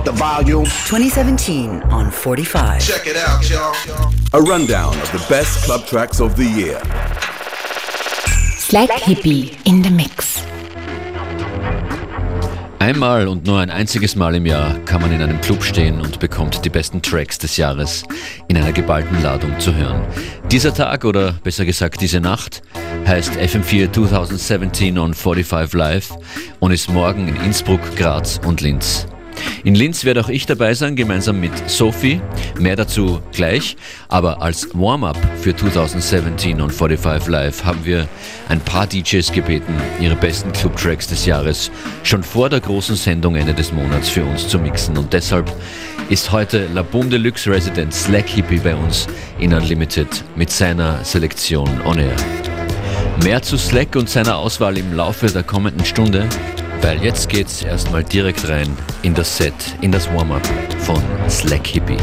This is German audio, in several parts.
up the volume. 2017 on 45. Check it out, y'all. A rundown of the best club tracks of the year. Slack Hippie in the Mix. Einmal und nur ein einziges Mal im Jahr kann man in einem Club stehen und bekommt die besten Tracks des Jahres in einer geballten Ladung zu hören. Dieser Tag oder besser gesagt diese Nacht heißt FM4 2017 on 45 Live und ist morgen in Innsbruck, Graz und Linz. In Linz werde auch ich dabei sein, gemeinsam mit Sophie. Mehr dazu gleich. Aber als Warm-up für 2017 und 45 Live haben wir ein paar DJs gebeten, ihre besten Club-Tracks des Jahres schon vor der großen Sendung Ende des Monats für uns zu mixen. Und deshalb ist heute La Boom Deluxe Resident Slack Hippie bei uns in Unlimited mit seiner Selektion on Air. Mehr zu Slack und seiner Auswahl im Laufe der kommenden Stunde. Weil jetzt geht's erstmal direkt rein in das Set, in das Warm-up von Slack Hippie.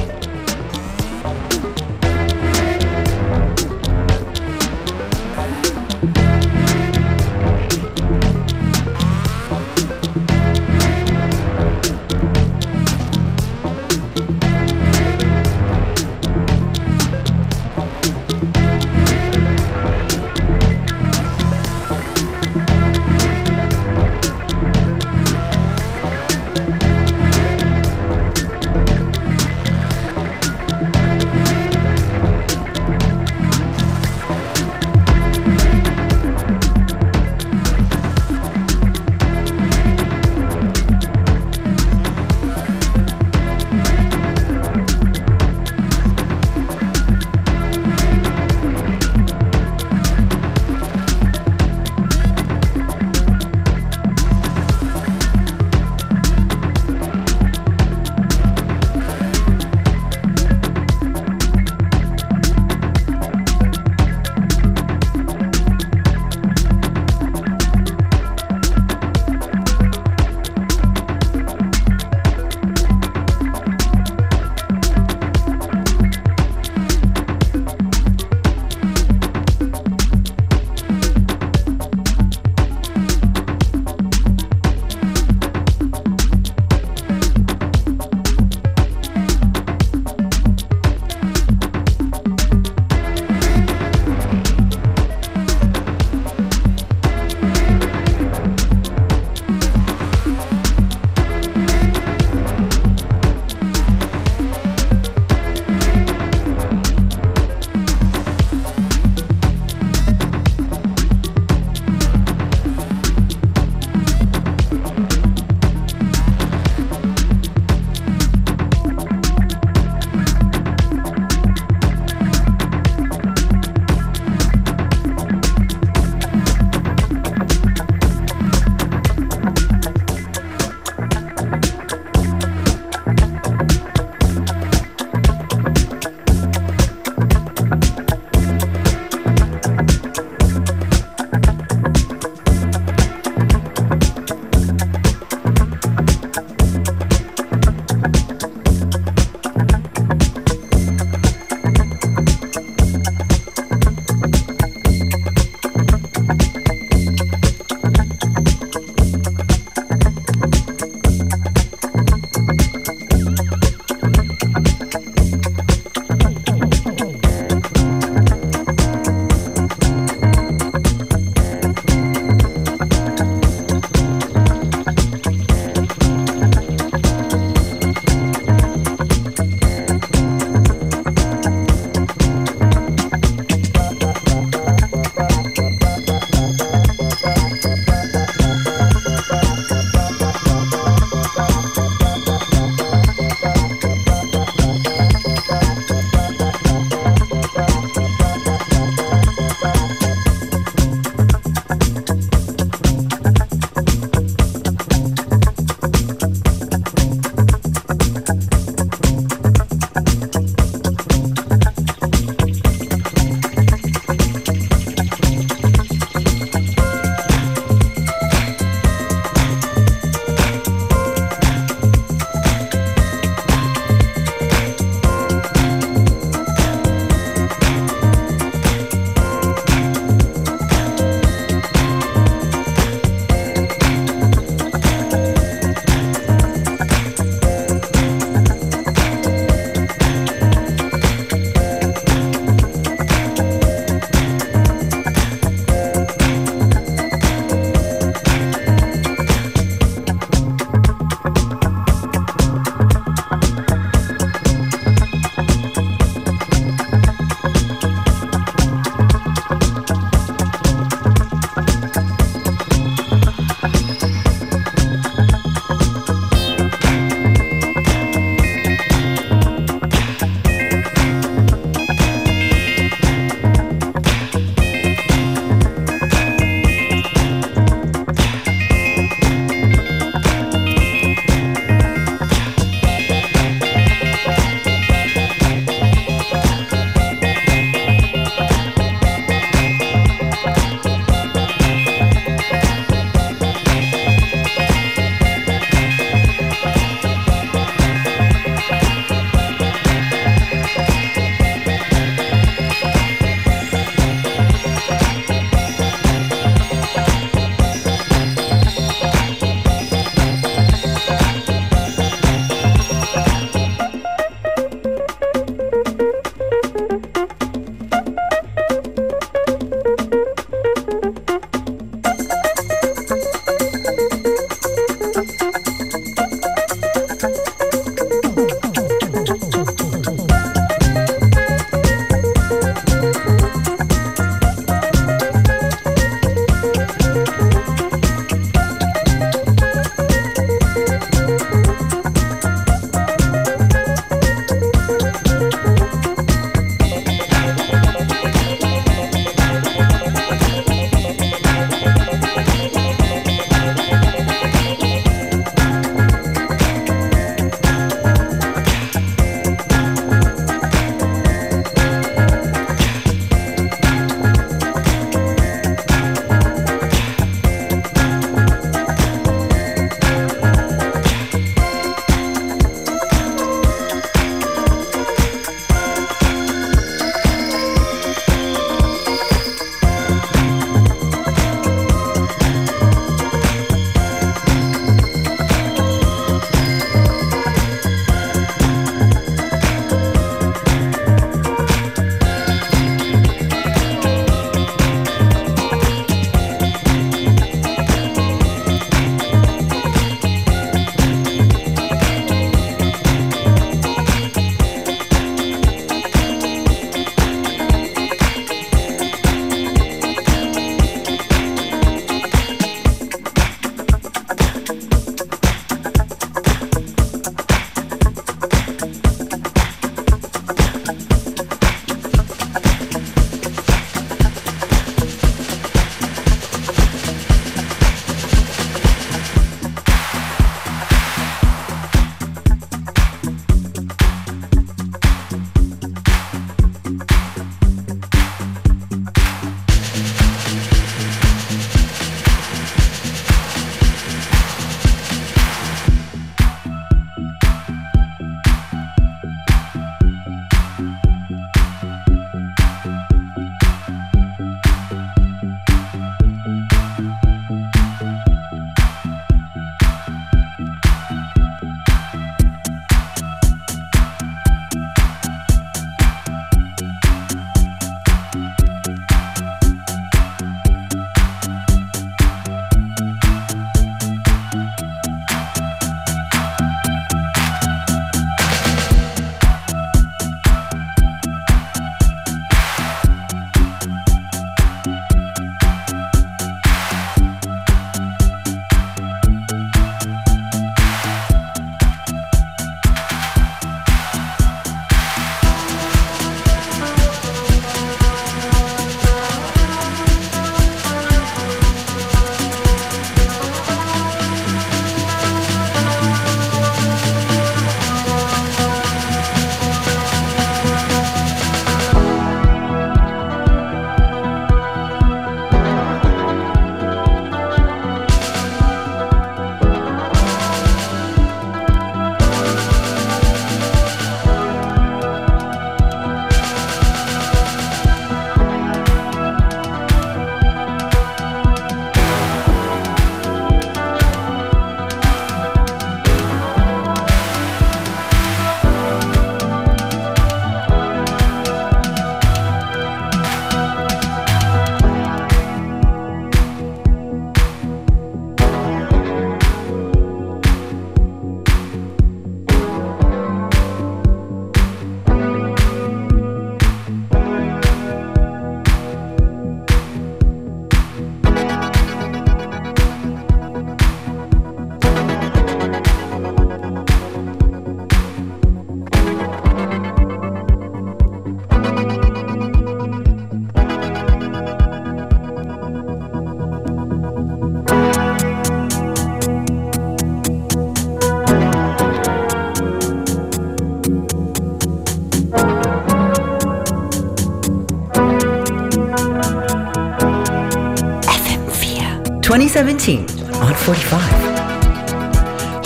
2017 on 45.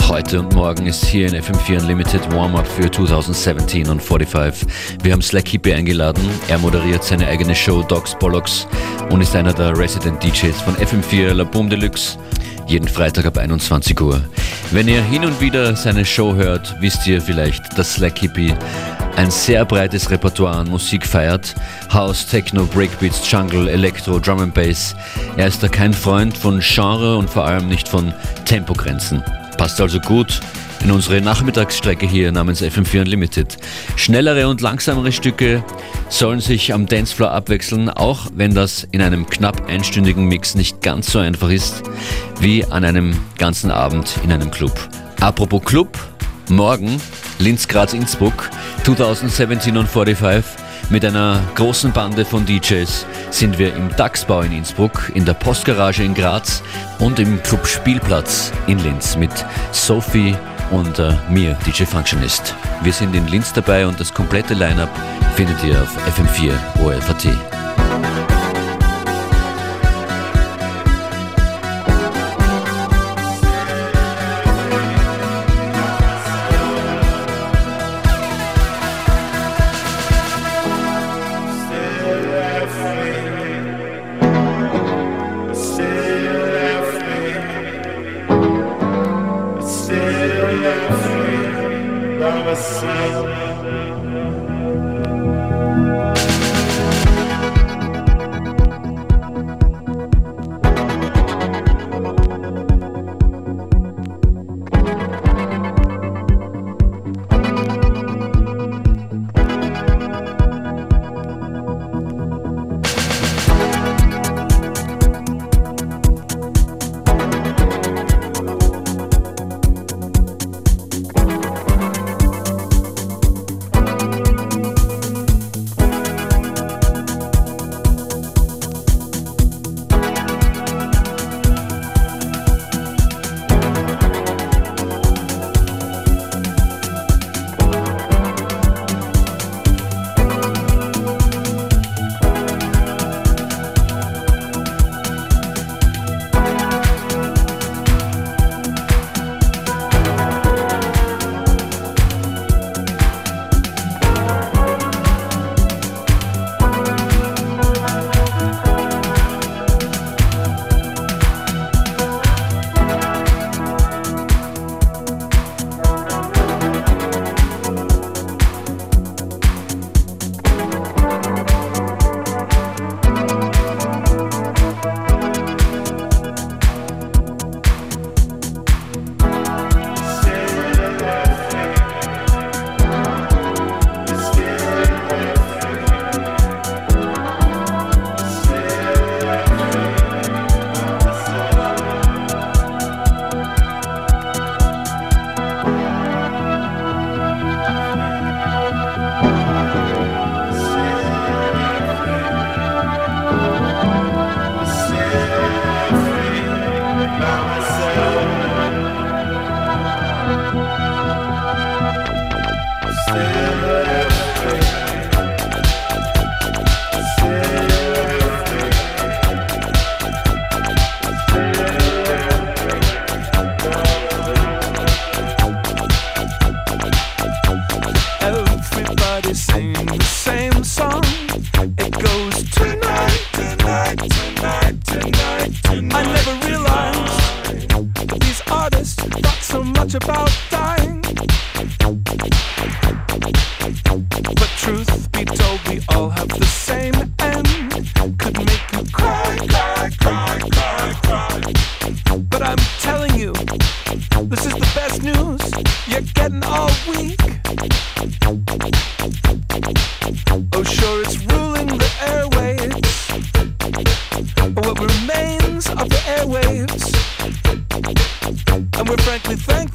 Heute und morgen ist hier in FM4 Unlimited Warm-Up für 2017 on 45. Wir haben Slack Hippie eingeladen. Er moderiert seine eigene Show Dogs Bollocks und ist einer der Resident DJs von FM4 La Boom Deluxe. Jeden Freitag ab 21 Uhr. Wenn ihr hin und wieder seine Show hört, wisst ihr vielleicht, dass Slack Hippie ein sehr breites Repertoire an Musik feiert. House, Techno, Breakbeats, Jungle, Electro, Drum and Bass. Er ist da kein Freund von Genre und vor allem nicht von Tempogrenzen. Passt also gut in unsere Nachmittagsstrecke hier namens FM4 Unlimited. Schnellere und langsamere Stücke sollen sich am Dancefloor abwechseln, auch wenn das in einem knapp einstündigen Mix nicht ganz so einfach ist wie an einem ganzen Abend in einem Club. Apropos Club, morgen Linz, Graz, Innsbruck 2017 und 45 mit einer großen Bande von DJs sind wir im Dachsbau in Innsbruck, in der Postgarage in Graz und im Club Spielplatz in Linz mit Sophie und äh, mir, DJ Functionist. Wir sind in Linz dabei und das komplette Line-Up findet ihr auf FM4 ORFAT. what remains of the airwaves. And we're frankly thankful.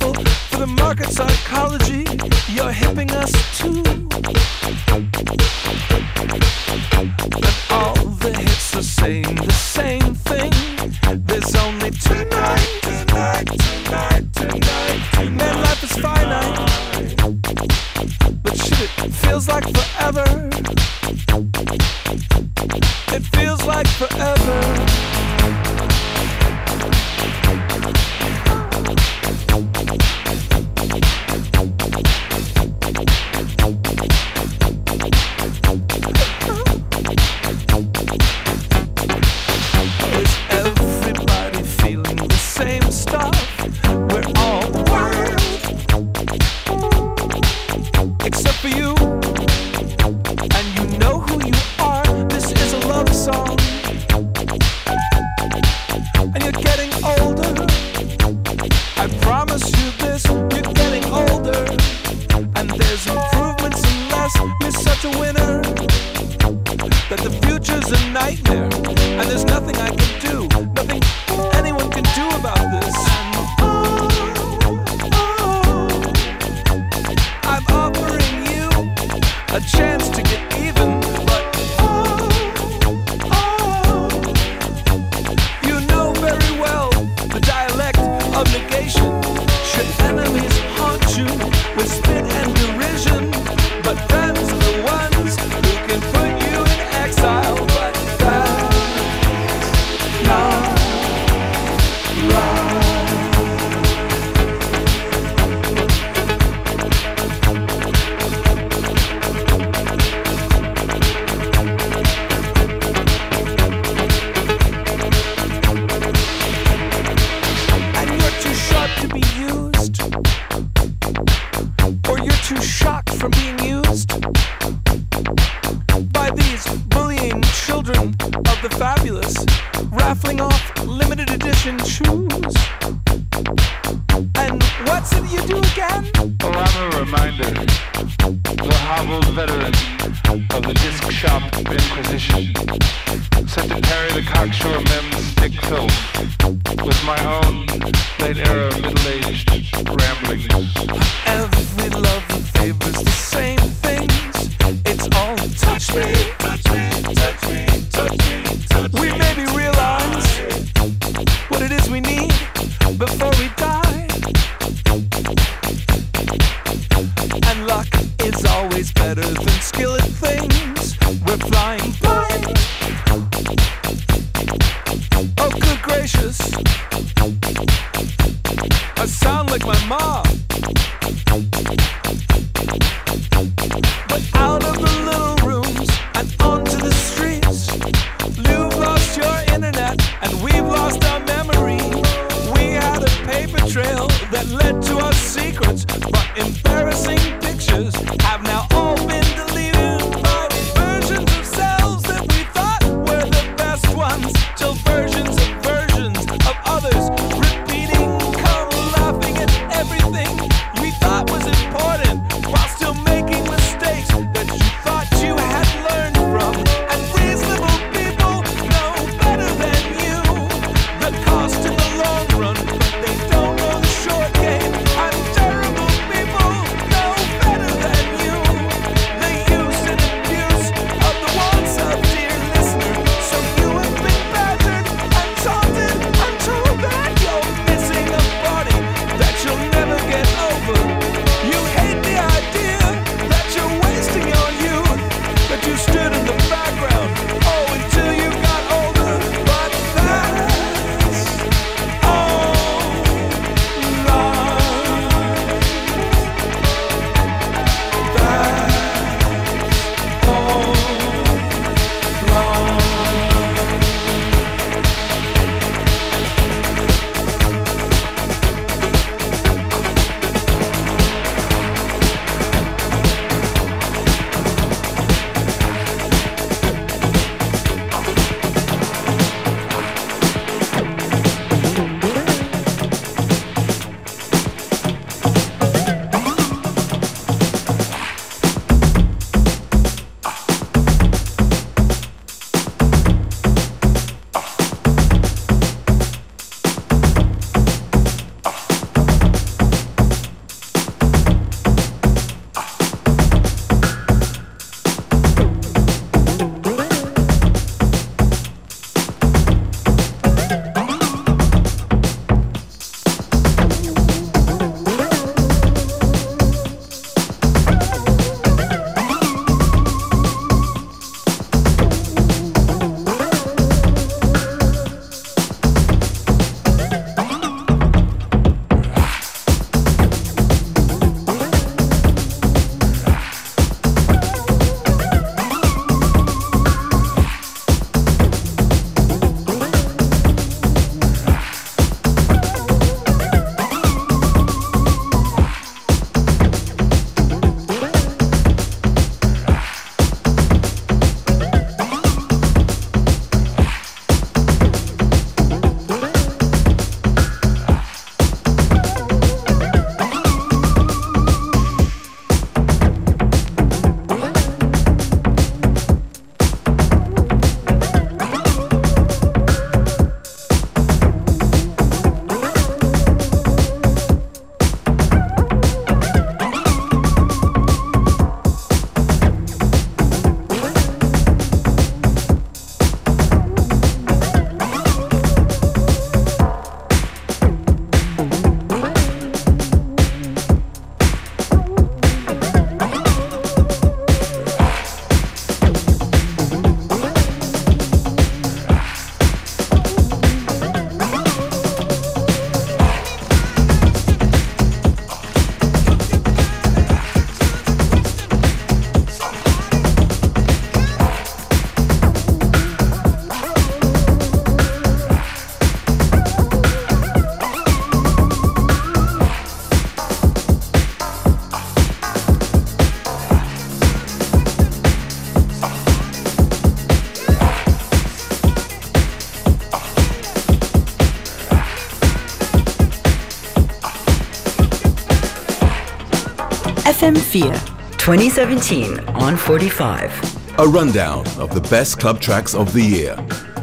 FM4. 2017 on 45. A rundown of the best club tracks of the year.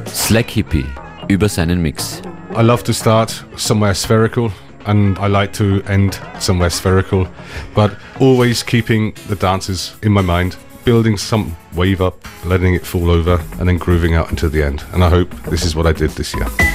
Slack Hippie über seinen Mix. I love to start somewhere spherical and I like to end somewhere spherical, but always keeping the dances in my mind, building some wave up, letting it fall over, and then grooving out until the end. And I hope this is what I did this year.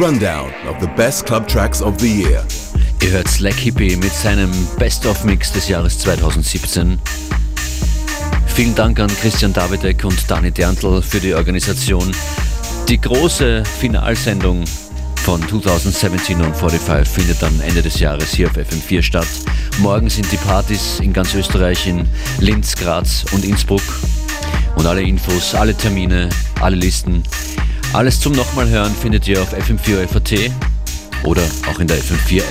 Rundown of the best club tracks of the year. Ihr hört Slack Hippie mit seinem Best-of-Mix des Jahres 2017. Vielen Dank an Christian Davidek und Dani Derntl für die Organisation. Die große Finalsendung von 2017 on 45 findet am Ende des Jahres hier auf FM4 statt. Morgen sind die Partys in ganz Österreich, in Linz, Graz und Innsbruck. Und alle Infos, alle Termine, alle Listen, alles zum nochmal hören findet ihr auf FM4 FAT oder auch in der FM4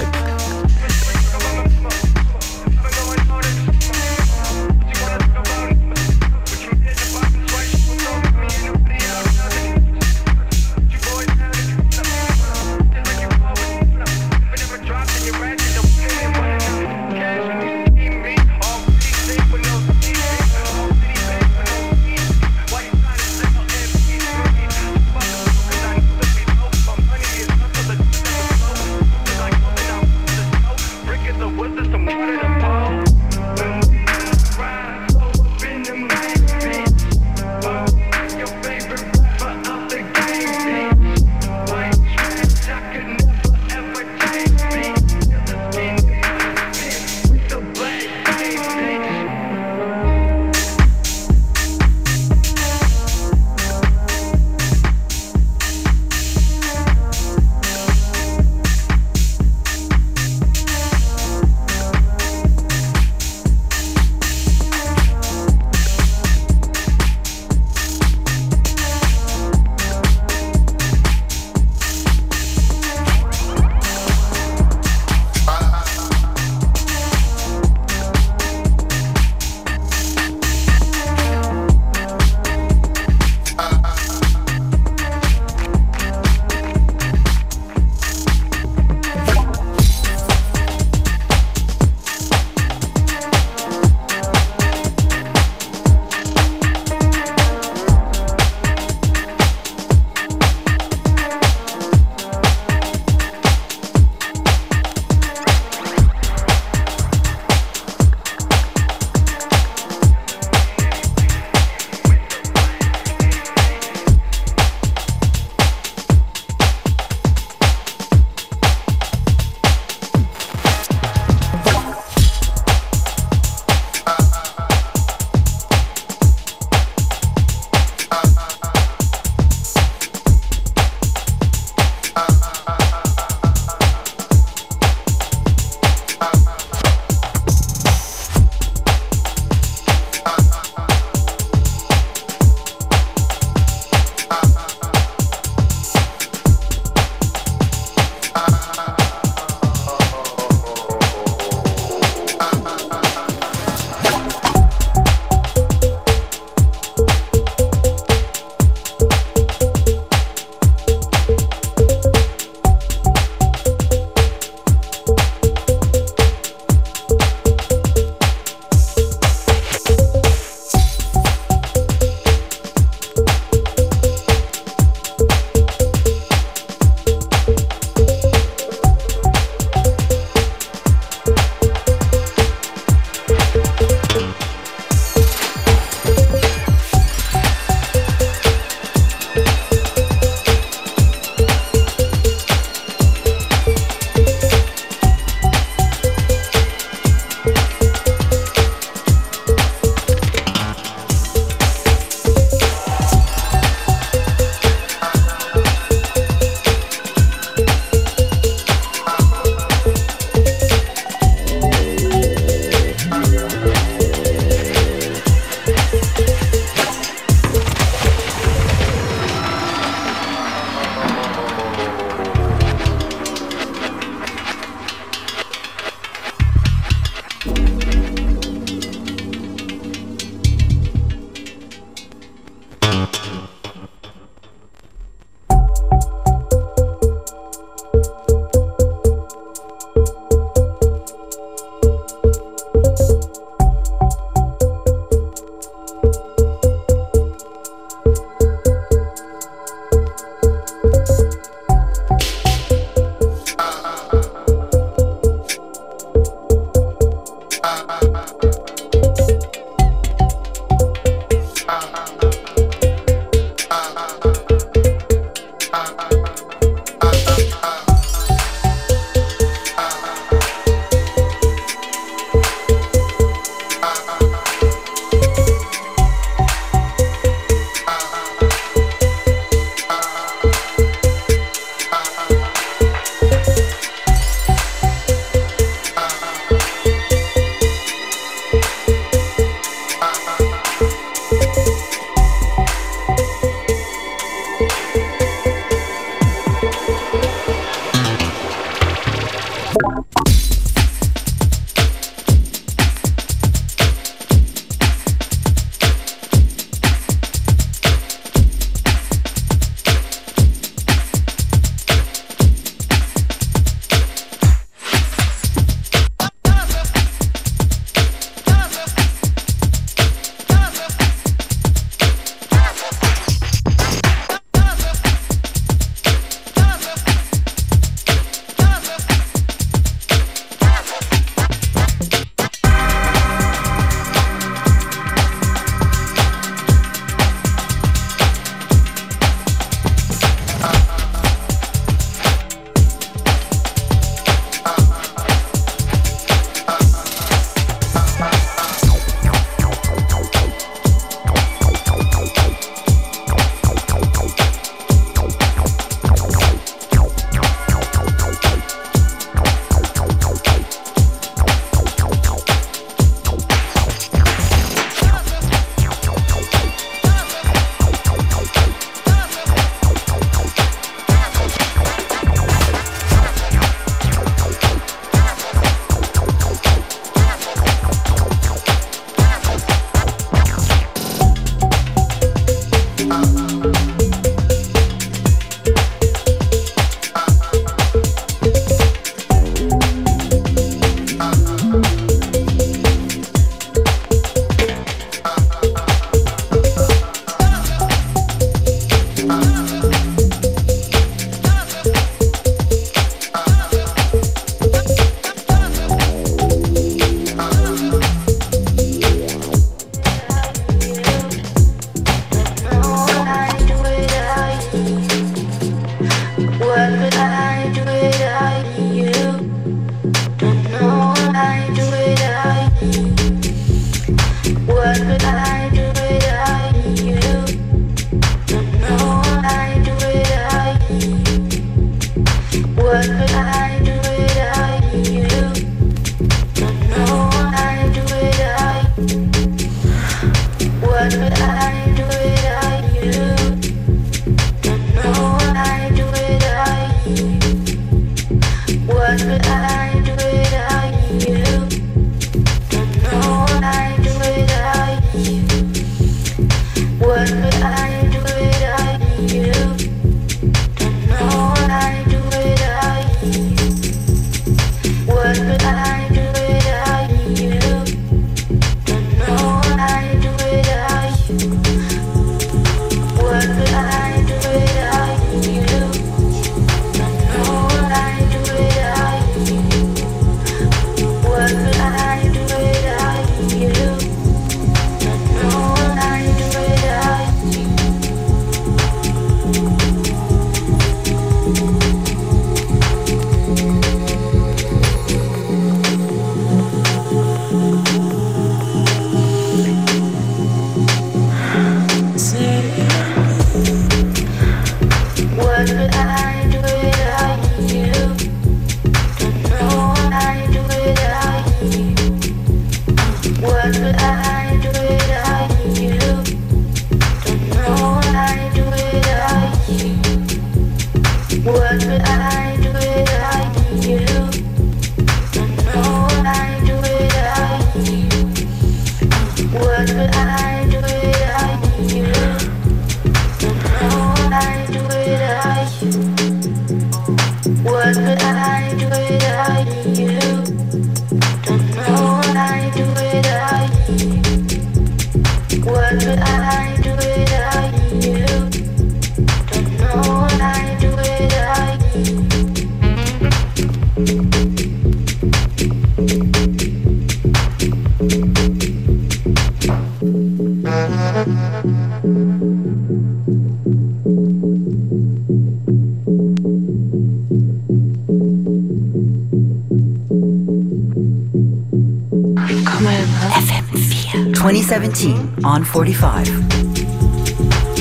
2017 on 45.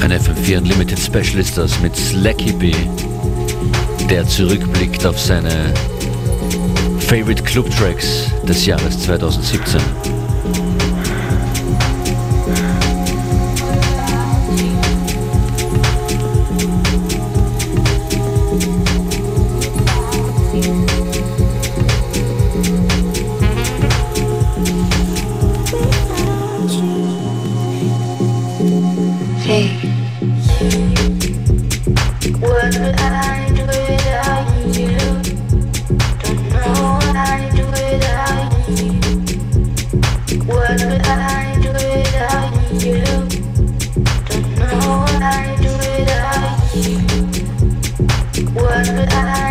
Ein FM4 Unlimited Special ist das mit Slacky B, der zurückblickt auf seine Favorite Club Tracks des Jahres 2017. What would I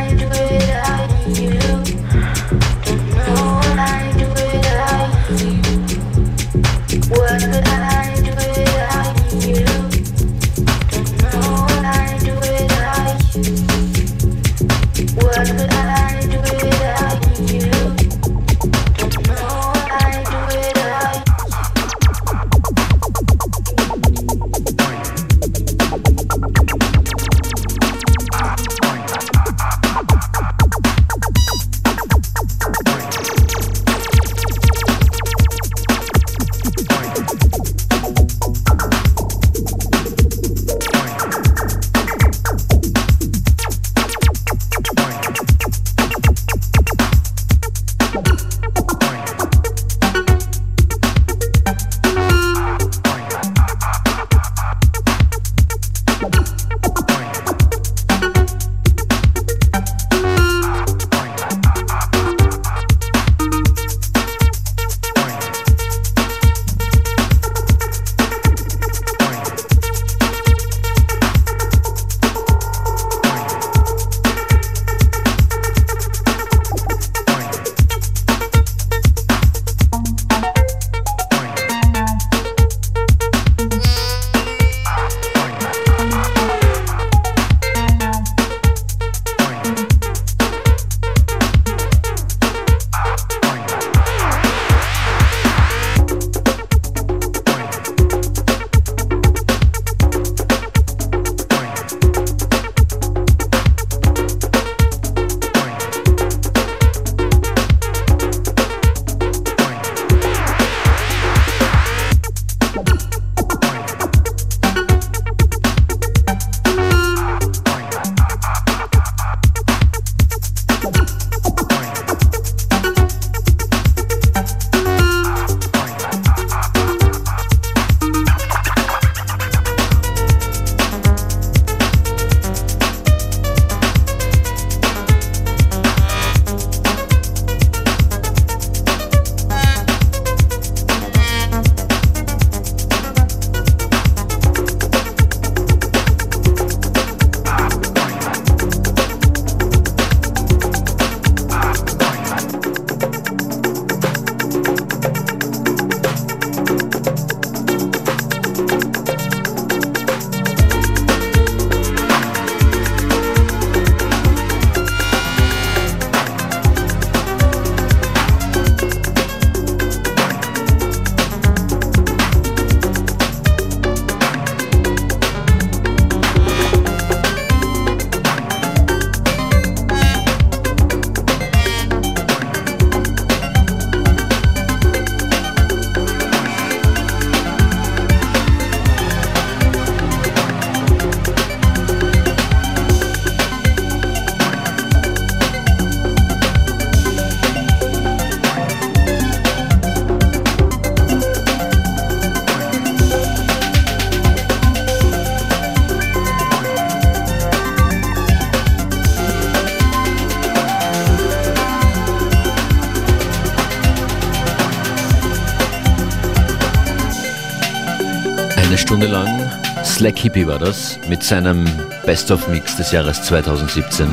Stunde lang. Slack Hippie war das mit seinem Best-of-Mix des Jahres 2017.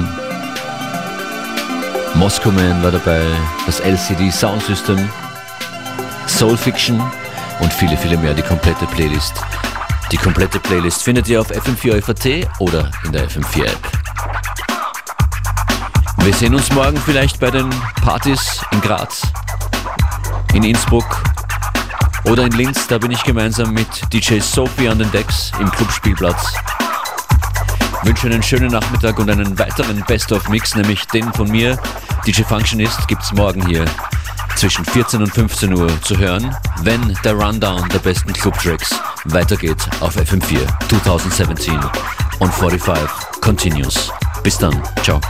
Moscow Man war dabei, das LCD Sound System, Soul Fiction und viele, viele mehr. Die komplette Playlist. Die komplette Playlist findet ihr auf FM4 oder in der FM4 App. Wir sehen uns morgen vielleicht bei den Partys in Graz, in Innsbruck oder in Linz. Da bin ich gemeinsam mit DJ Sophie an den Decks im Clubspielplatz. Wünsche einen schönen Nachmittag und einen weiteren Best-of-Mix, nämlich den von mir, DJ Functionist, gibt es morgen hier zwischen 14 und 15 Uhr zu hören, wenn der Rundown der besten Club-Tracks weitergeht auf FM4 2017 und 45 continues. Bis dann, ciao.